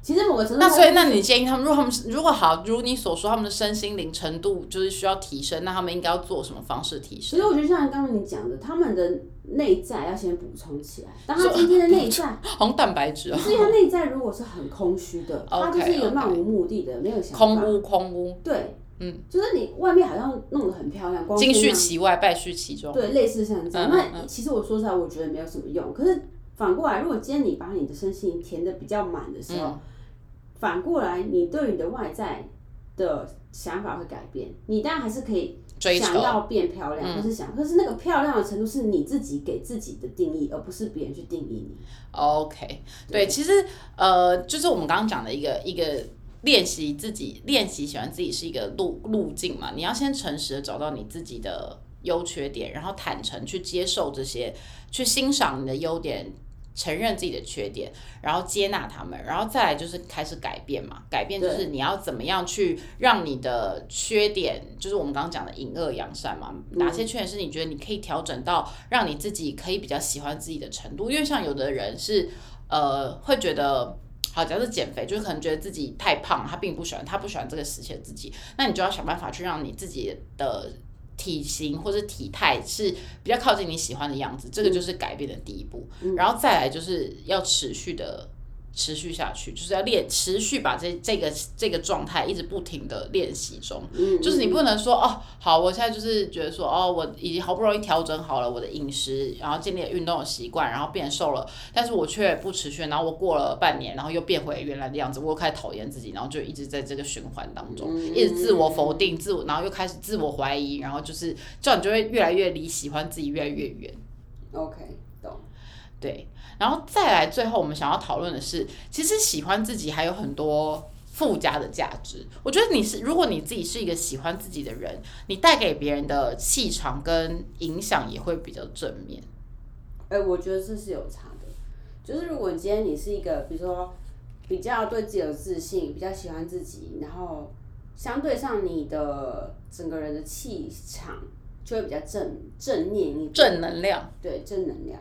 其实某个程度，那所以那你建议他们，如果他们如果好，如你所说，他们的身心灵程度就是需要提升，那他们应该要做什么方式提升？其实我觉得像刚刚你讲的，他们的内在要先补充起来。当他今天的内在红蛋白质，啊。所以他内在如果是很空虚的，他就是一个漫无目的的，没有想法，空屋空屋。对，嗯，就是你外面好像弄得很漂亮，金絮其外，败絮其中。对，类似像这样。那其实我说实在，我觉得没有什么用。可是反过来，如果今天你把你的身心填的比较满的时候，反过来，你对你的外在的想法会改变。你当然还是可以想要变漂亮，或是想，可是那个漂亮的程度是你自己给自己的定义，而不是别人去定义你。OK，对，其实呃，就是我们刚刚讲的一个一个练习自己练习喜欢自己是一个路路径嘛。你要先诚实的找到你自己的优缺点，然后坦诚去接受这些，去欣赏你的优点。承认自己的缺点，然后接纳他们，然后再来就是开始改变嘛。改变就是你要怎么样去让你的缺点，就是我们刚刚讲的隐恶扬善嘛。哪些缺点是你觉得你可以调整到让你自己可以比较喜欢自己的程度？因为像有的人是呃会觉得，好，假设减肥，就是可能觉得自己太胖，他并不喜欢，他不喜欢这个时期的自己，那你就要想办法去让你自己的。体型或者体态是比较靠近你喜欢的样子，这个就是改变的第一步，然后再来就是要持续的。持续下去，就是要练，持续把这这个这个状态一直不停的练习中。嗯，就是你不能说哦，好，我现在就是觉得说哦，我已经好不容易调整好了我的饮食，然后建立了运动的习惯，然后变瘦了，但是我却不持续，然后我过了半年，然后又变回原来的样子，我又开始讨厌自己，然后就一直在这个循环当中，一直自我否定，自我，然后又开始自我怀疑，然后就是这样，你就会越来越离喜欢自己越来越远。OK，懂。对。然后再来，最后我们想要讨论的是，其实喜欢自己还有很多附加的价值。我觉得你是，如果你自己是一个喜欢自己的人，你带给别人的气场跟影响也会比较正面。哎，我觉得这是有差的。就是如果今天你是一个，比如说比较对自己有自信，比较喜欢自己，然后相对上你的整个人的气场就会比较正正面一点，正能量，对，正能量。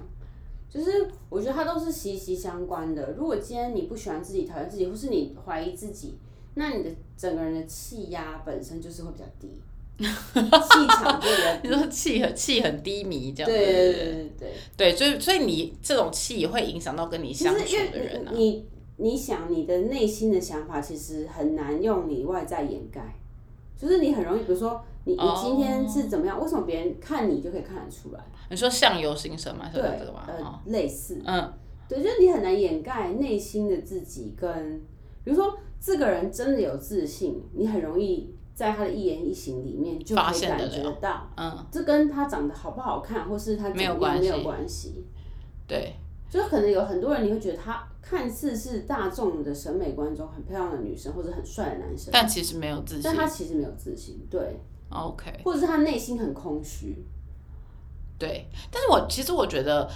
就是我觉得它都是息息相关的。如果今天你不喜欢自己、讨厌自己，或是你怀疑自己，那你的整个人的气压本身就是会比较低，气场就比较。你说气很气很低迷这样。对对对对对。对，所以所以你这种气会影响到跟你相处的人啊。你你想你的内心的想法，其实很难用你外在掩盖，就是你很容易，比如说。你你今天是怎么样？为什么别人看你就可以看得出来？你说相由心生吗？对，呃，类似，嗯，对，就是你很难掩盖内心的自己，跟比如说这个人真的有自信，你很容易在他的一言一行里面就可以感觉到，嗯，这跟他长得好不好看，或是他没有关系，没有关系，对，就是可能有很多人你会觉得他看似是大众的审美观中很漂亮的女生，或者很帅的男生，但其实没有自信，但他其实没有自信，对。OK，或者是他内心很空虚，对。但是我其实我觉得，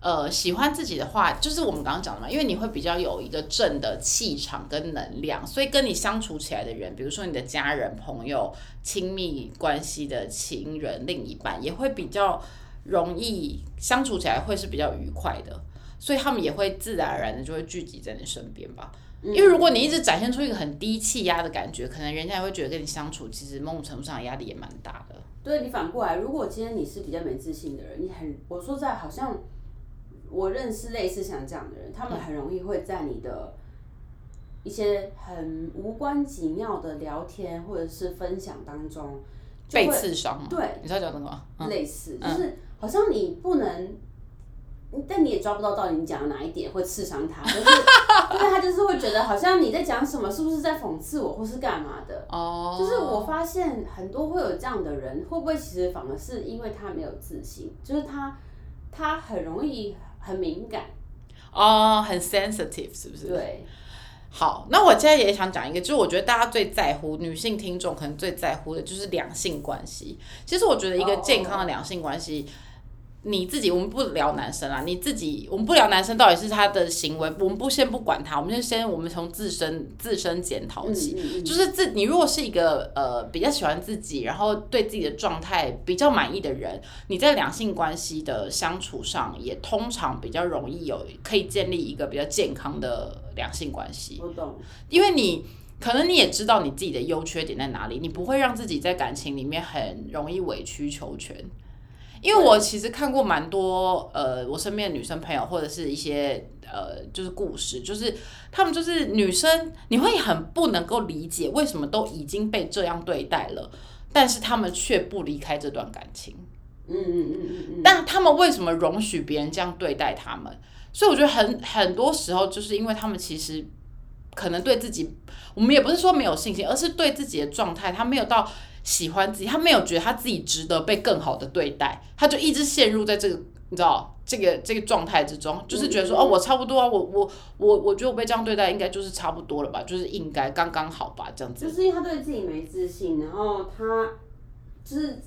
呃，喜欢自己的话，就是我们刚刚讲的嘛，因为你会比较有一个正的气场跟能量，所以跟你相处起来的人，比如说你的家人、朋友、亲密关系的情人、另一半，也会比较容易相处起来，会是比较愉快的，所以他们也会自然而然的就会聚集在你身边吧。因为如果你一直展现出一个很低气压的感觉，可能人家也会觉得跟你相处，其实某种程度上压力也蛮大的。对你反过来，如果今天你是比较没自信的人，你很我说在好像我认识类似像这样的人，他们很容易会在你的一些很无关紧要的聊天或者是分享当中，就被刺伤吗？对，你知道讲什么类似，就是好像你不能，但你也抓不到到底你讲的哪一点会刺伤他，就是，但是他就是会觉得好像你在讲什么，是不是在讽刺我，或是干嘛的？哦，就是我发现很多会有这样的人，会不会其实反而是因为他没有自信，就是他他很容易很敏感，哦，很 sensitive 是不是？对，好，那我现在也想讲一个，就是我觉得大家最在乎，女性听众可能最在乎的就是两性关系。其实我觉得一个健康的两性关系。你自己，我们不聊男生啦，你自己，我们不聊男生到底是他的行为，我们不先不管他，我们就先我们从自身自身检讨起，嗯嗯嗯就是自你如果是一个呃比较喜欢自己，然后对自己的状态比较满意的人，你在两性关系的相处上也通常比较容易有可以建立一个比较健康的两性关系。我懂，因为你可能你也知道你自己的优缺点在哪里，你不会让自己在感情里面很容易委曲求全。因为我其实看过蛮多呃，我身边的女生朋友或者是一些呃，就是故事，就是她们就是女生，你会很不能够理解为什么都已经被这样对待了，但是她们却不离开这段感情。嗯嗯嗯嗯嗯，但他们为什么容许别人这样对待他们？所以我觉得很很多时候就是因为他们其实可能对自己，我们也不是说没有信心，而是对自己的状态，他没有到喜欢自己，他没有觉得他自己值得被更好的对待，他就一直陷入在这个你知道这个这个状态之中，就是觉得说、嗯哦，我差不多啊，我我我我觉得我被这样对待应该就是差不多了吧，就是应该刚刚好吧，这样子。就是因为他对自己没自信，然后他就是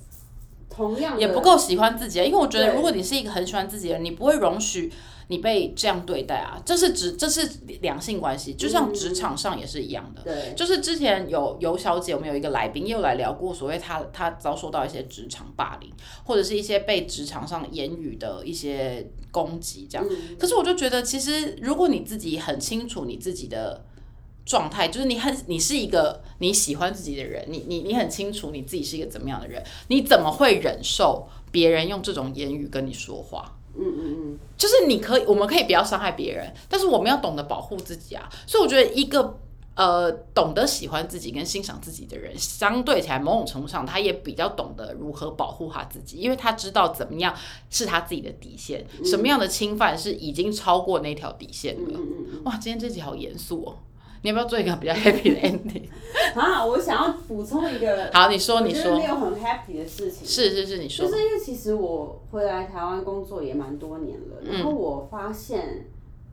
同样也不够喜欢自己啊，因为我觉得如果你是一个很喜欢自己的人，你不会容许你被这样对待啊。这是职这是两性关系，就像职场上也是一样的。对，就是之前有尤小姐，我们有一个来宾也有来聊过，所谓她她遭受到一些职场霸凌，或者是一些被职场上言语的一些攻击这样。嗯可是我就觉得，其实如果你自己很清楚你自己的状态，就是你很你是一个你喜欢自己的人，你你你很清楚你自己是一个怎么样的人，你怎么会忍受别人用这种言语跟你说话？嗯嗯嗯，就是你可以，我们可以不要伤害别人，但是我们要懂得保护自己啊。所以我觉得一个呃懂得喜欢自己跟欣赏自己的人，相对起来某种程度上，他也比较懂得如何保护他自己，因为他知道怎么样是他自己的底线，什么样的侵犯是已经超过那条底线了。哇，今天这集好严肃哦。你要不要做一个比较 happy 的 ending？啊，我想要补充一个，好，你说，你说我觉得没，有很 happy 的事情，是是是，你说。就，是因为其实我回来台湾工作也蛮多年了，嗯。然后我发现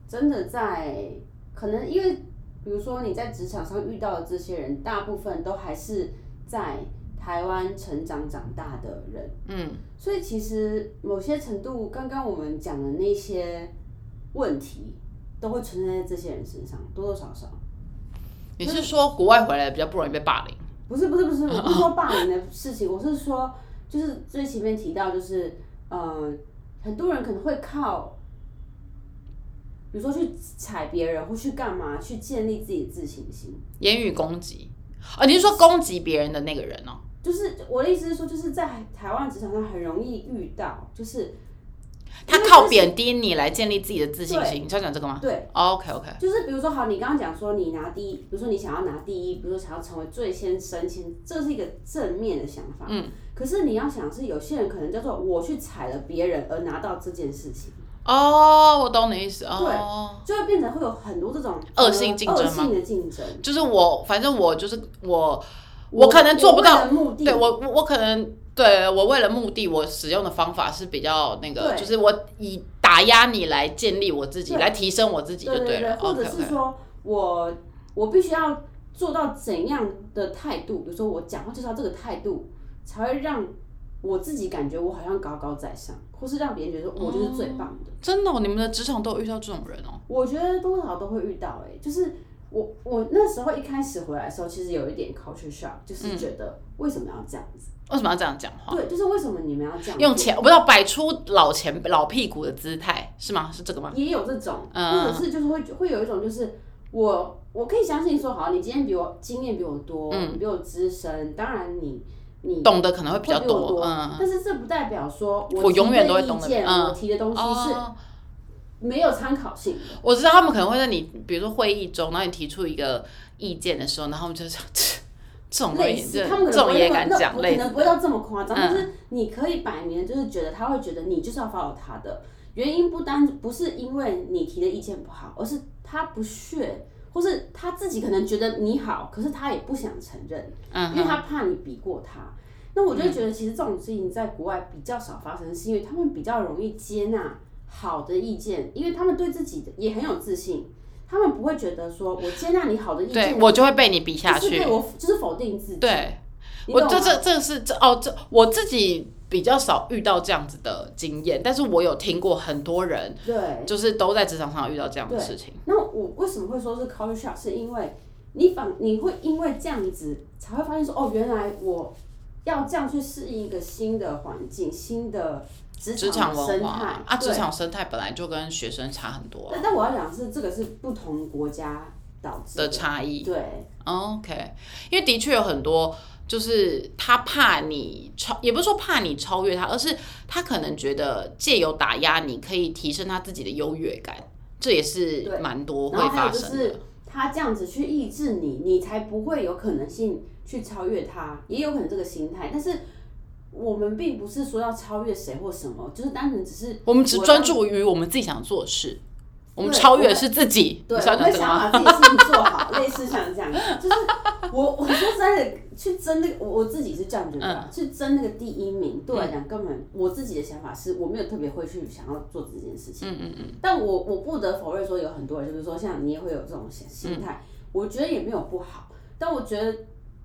真的在可能因为比如说你在职场上遇到的这些人，大部分都还是在台湾成长长大的人，嗯，所以其实某些程度，刚刚我们讲的那些问题，都会存在在这些人身上，多多少少。你是说国外回来比较不容易被霸凌？不是不是不是，我不是说霸凌的事情，我是说，就是最前面提到，就是呃，很多人可能会靠，比如说去踩别人或去干嘛，去建立自己的自信心。言语攻击？哦，你是说攻击别人的那个人哦？就是我的意思是说，就是在台湾职场上很容易遇到，就是他靠贬低你来建立自己的自信心，你是要讲这个吗对，？OK OK，就是比如说好，你刚刚讲说你拿第一，比如说你想要拿第一，比如说想要成为最先升迁，这是一个正面的想法。嗯。可是你要想是，有些人可能叫做我去踩了别人而拿到这件事情。哦，我懂你意思对，就会变成会有很多这种恶性竞争吗恶性的竞争。就是我，反正我就是我，我可能做不到对我我我可能对我为了目的，我使用的方法是比较那个，就是我以打压你来建立我自己，来提升我自己就对对了。或者是说我我必须要做到怎样的态度，比如说我讲话就是要这个态度，才会让我自己感觉我好像高高在上，或是让别人觉得我就是最棒的。真的哦、你们的职场都有遇到这种人哦。我觉得多少都会遇到、欸，哎，就是我我那时候一开始回来的时候，其实有一点 culture shock，就是觉得为什么要这样子？为什么要这样讲话？对，就是为什么你们要这样用钱，我不知道摆出老前老屁股的姿态是吗？是这个吗？也有这种，嗯或者是就是会会有一种就是我我可以相信说，好，你今天比我经验比我多，你比我资深，当然你你嗯懂得可能会比较多，嗯，但是这不代表说我永远都会懂得我提的东西是哦，没有参考性。我知道他们可能会在你比如说会议中，然后你提出一个意见的时候，然后就这样，这种类似，他们可能不会那么也敢讲，可能不会到这么夸张，嗯。但是你可以摆明就是觉得他会觉得你就是要 follow 他的，原因不单不是因为你提的意见不好，而是他不屑，或是他自己可能觉得你好，可是他也不想承认，嗯因为他怕你比过他。那我就觉得，其实这种事情在国外比较少发生，是因为他们比较容易接纳好的意见，因为他们对自己的也很有自信，他们不会觉得说我接纳你好的意对，我就会被你比下去就是对。我就是否定自己。对，我这这这是这哦，这我自己比较少遇到这样子的经验，但是我有听过很多人，对，就是都在职场上遇到这样的事情。那我为什么会说是 culture shock？是因为你反你会因为这样子才会发现说，哦，原来我要这样去适应一个新的环境、新的职职场场文化啊，对职场生态本来就跟学生差很多啊但但我要讲的是，这个是不同国家导致的差异。对，OK，因为的确有很多，就是他怕你超，也不是说怕你超越他，而是他可能觉得借由打压你可以提升他自己的优越感，这也是对蛮多会发生的。就是他这样子去抑制你，你才不会有可能性去超越他，也有可能这个心态，但是。我们并不是说要超越谁或什么，就是单纯只是我们只专注于我们自己想做的事，我们超越的是自己。对，我？会想要把自己的事情做好，类似像这样，就是我我说实在的，去争那个，我我自己是这样觉得去争那个第一名，对我来讲根本我自己的想法是我没有特别会去想要做这件事情，嗯嗯嗯，但我我不得否认说有很多人，就是说像你也会有这种心心态，嗯我觉得也没有不好，但我觉得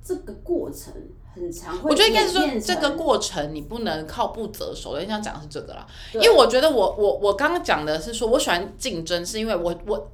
这个过程很常，会我觉得应该是说这个过程你不能靠不择手的，你想讲的是这个啦。因为我觉得我我我刚刚讲的是说我喜欢竞争，是因为我我。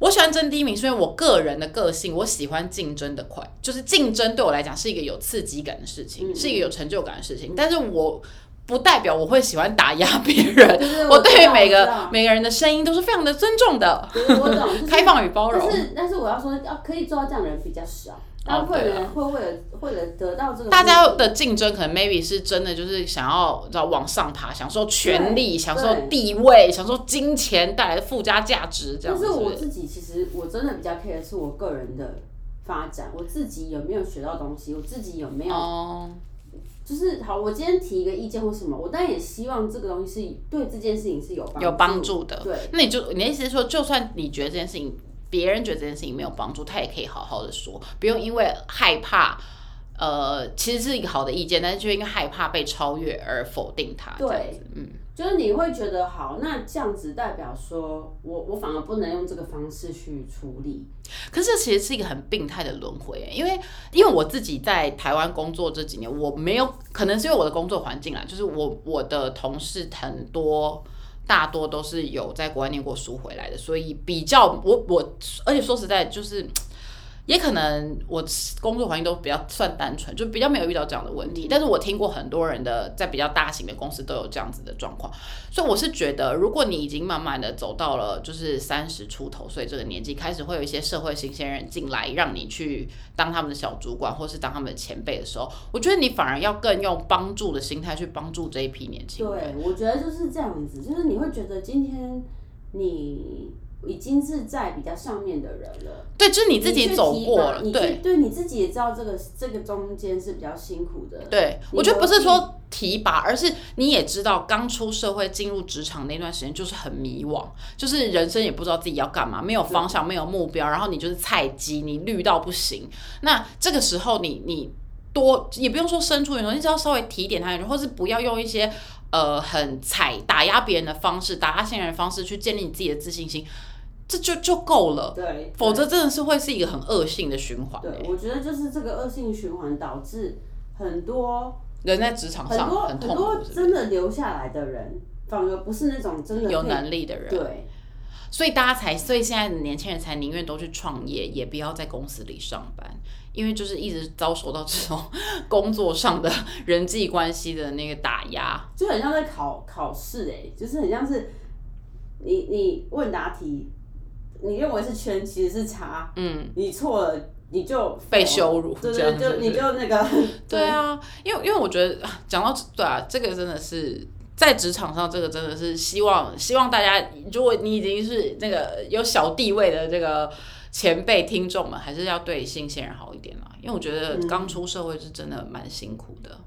我喜欢争第一名，是因为我个人的个性，我喜欢竞争的快，就是竞争对我来讲是一个有刺激感的事情，嗯是一个有成就感的事情。但是我不代表我会喜欢打压别人，我对于每个每个人的声音都是非常的尊重的，我懂，就是开放与包容但。是但是我要说，要可以做到这样的人比较少，大部分对啊人会为了为了得到这个，大家的竞争可能 maybe 是真的就是想要你知道往上爬，享受权力，享受地位，享受金钱带来的附加价值，这样子。但是我自己其实我真的比较 care 是我个人的发展，我自己有没有学到东西，我自己有没有哦，就是好，我今天提一个意见或什么，我当然也希望这个东西是对这件事情是有帮有帮助的。对，那你就你的意思是说，就算你觉得这件事情，别人觉得这件事情没有帮助，他也可以好好的说，不用因为害怕。呃，其实是一个好的意见，但是就因为害怕被超越而否定它，对，嗯，就是你会觉得好，那这样子代表说我我反而不能用这个方式去处理，可是其实是一个很病态的轮回，因为因为我自己在台湾工作这几年，我没有可能是因为我的工作环境啦，就是我我的同事很多。大多都是有在国外念过书回来的，所以比较我我，而且说实在，就是也可能我工作环境都比较算单纯，就比较没有遇到这样的问题。但是我听过很多人的在比较大型的公司都有这样子的状况，所以我是觉得，如果你已经慢慢的走到了就是三十出头岁这个年纪，开始会有一些社会新鲜人进来，让你去当他们的小主管或是当他们的前辈的时候，我觉得你反而要更用帮助的心态去帮助这一批年轻人。对，我觉得就是这样子，就是你会觉得今天你已经是在比较上面的人了，对，就是你自己走过了，你对。对，你自己也知道这个这个中间是比较辛苦的，对，我觉得不是说提拔，而是你也知道，刚出社会进入职场那段时间就是很迷惘，就是人生也不知道自己要干嘛，没有方向，没有目标，然后你就是菜鸡，你绿到不行。那这个时候你你多也不用说伸出援手，你只要稍微提点他或是不要用一些呃很踩打压别人的方式，打压新人的方式去建立你自己的自信心，这就就够了。对，否则真的是会是一个很恶性的循环、对，欸。我觉得就是这个恶性循环导致很多人在职场上很多很痛苦，真的留下来的人，反而不是那种真的有能力的人。对。所以大家才，所以现在的年轻人才宁愿都去创业，也不要在公司里上班，因为就是一直遭受到这种工作上的人际关系的那个打压。就很像在考考试哎，就是很像是你你问答题，你认为是圈，其实是茶，嗯，你错了你就被羞辱对对，就你就那个 对啊，因为因为我觉得啊讲到对啊，这个真的是在职场上，这个真的是希望希望大家，如果你已经是那个有小地位的这个前辈听众们，还是要对新鲜人好一点啦，因为我觉得刚出社会是真的蛮辛苦的。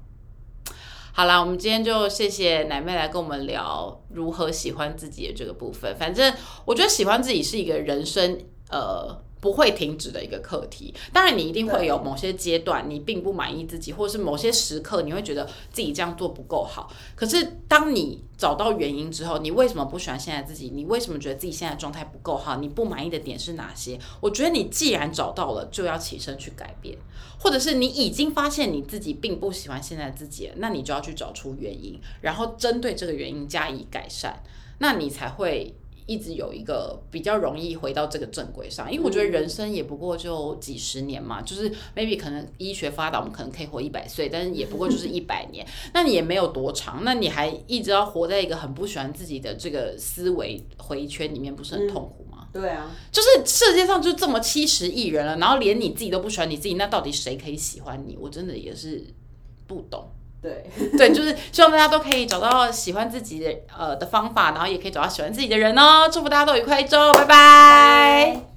好啦，我们今天就谢谢奶妹来跟我们聊如何喜欢自己的这个部分。反正我觉得喜欢自己是一个人生，呃。不会停止的一个课题。当然，你一定会有某些阶段你并不满意自己，或者是某些时刻你会觉得自己这样做不够好。可是，当你找到原因之后，你为什么不喜欢现在自己？你为什么觉得自己现在状态不够好？你不满意的点是哪些？我觉得你既然找到了，就要起身去改变，或者是你已经发现你自己并不喜欢现在自己，那你就要去找出原因，然后针对这个原因加以改善，那你才会。一直有一个比较容易回到这个正轨上，因为我觉得人生也不过就几十年嘛，就是 maybe 可能医学发达，我们可能可以活一百岁，但是也不过就是一百 年，那你也没有多长，那你还一直要活在一个很不喜欢自己的这个思维回圈里面，不是很痛苦吗？对啊，就是世界上就这么七十亿人了，然后连你自己都不喜欢你自己，那到底谁可以喜欢你？我真的也是不懂。对 对，就是希望大家都可以找到喜欢自己的呃的方法，然后也可以找到喜欢自己的人哦。祝福大家都愉快一周，拜拜。